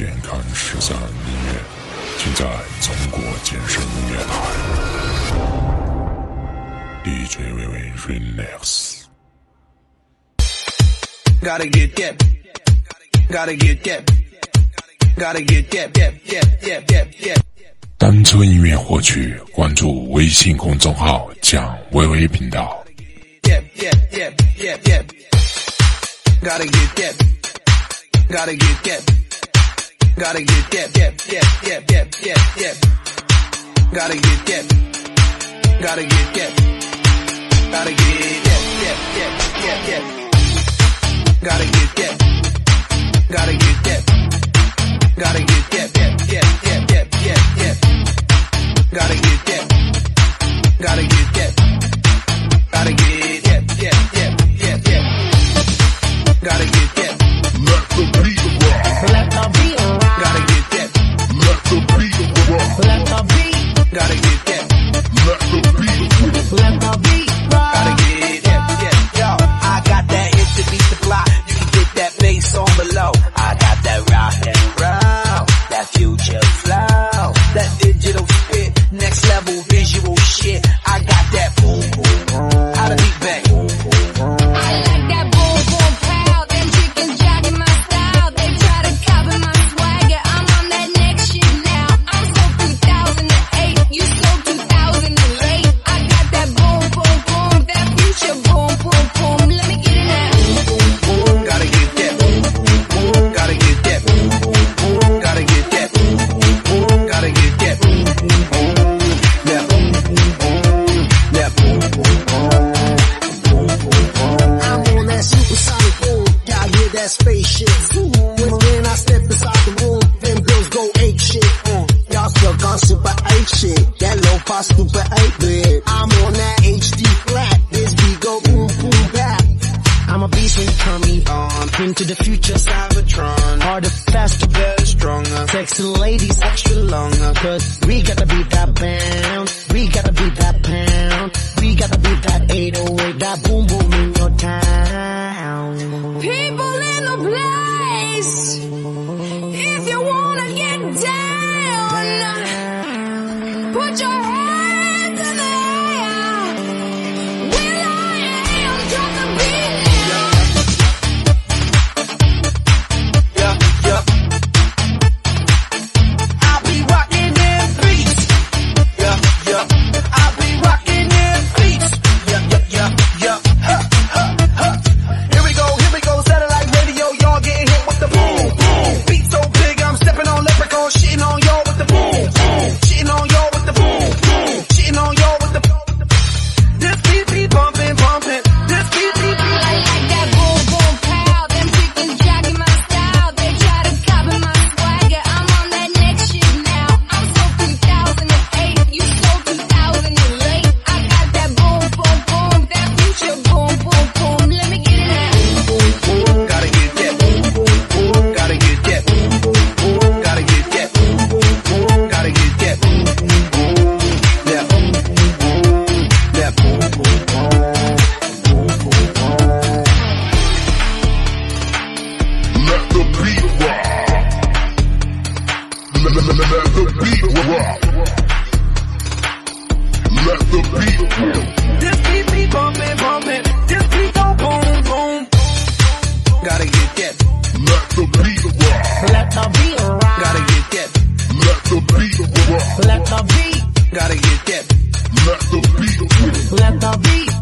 健康十三音乐，尽在中国健身音乐台。DJ 微微 Remix。Gotta get that, gotta get that, gotta get that, yeah, yeah, yeah, yeah, yeah. 单车音乐获取，关注微信公众号“讲微微频道”。Yeah, yeah, yeah, yeah, yeah. Gotta get that, gotta get that. Gotta get that, that, that, that, that, that, that. Gotta get that. Gotta get that. your gun super 8 shit. That low fi super 8 bit. I'm on that HD flat. This beat go boom boom back. I'm a beast when you turn me on. Into the future, Cybertron. Harder, faster, better, stronger. Sexy ladies, extra longer. Cause we gotta beat that band. We gotta beat that band. your Let the beat rock. Let the beat rock. This beat be bumping, bumping. This beat go boom, boom. Gotta get that. Let the beat rock. Let the beat rock. Gotta get that. Let the beat rock. Let the beat. Gotta get that. Let the beat. Let the beat.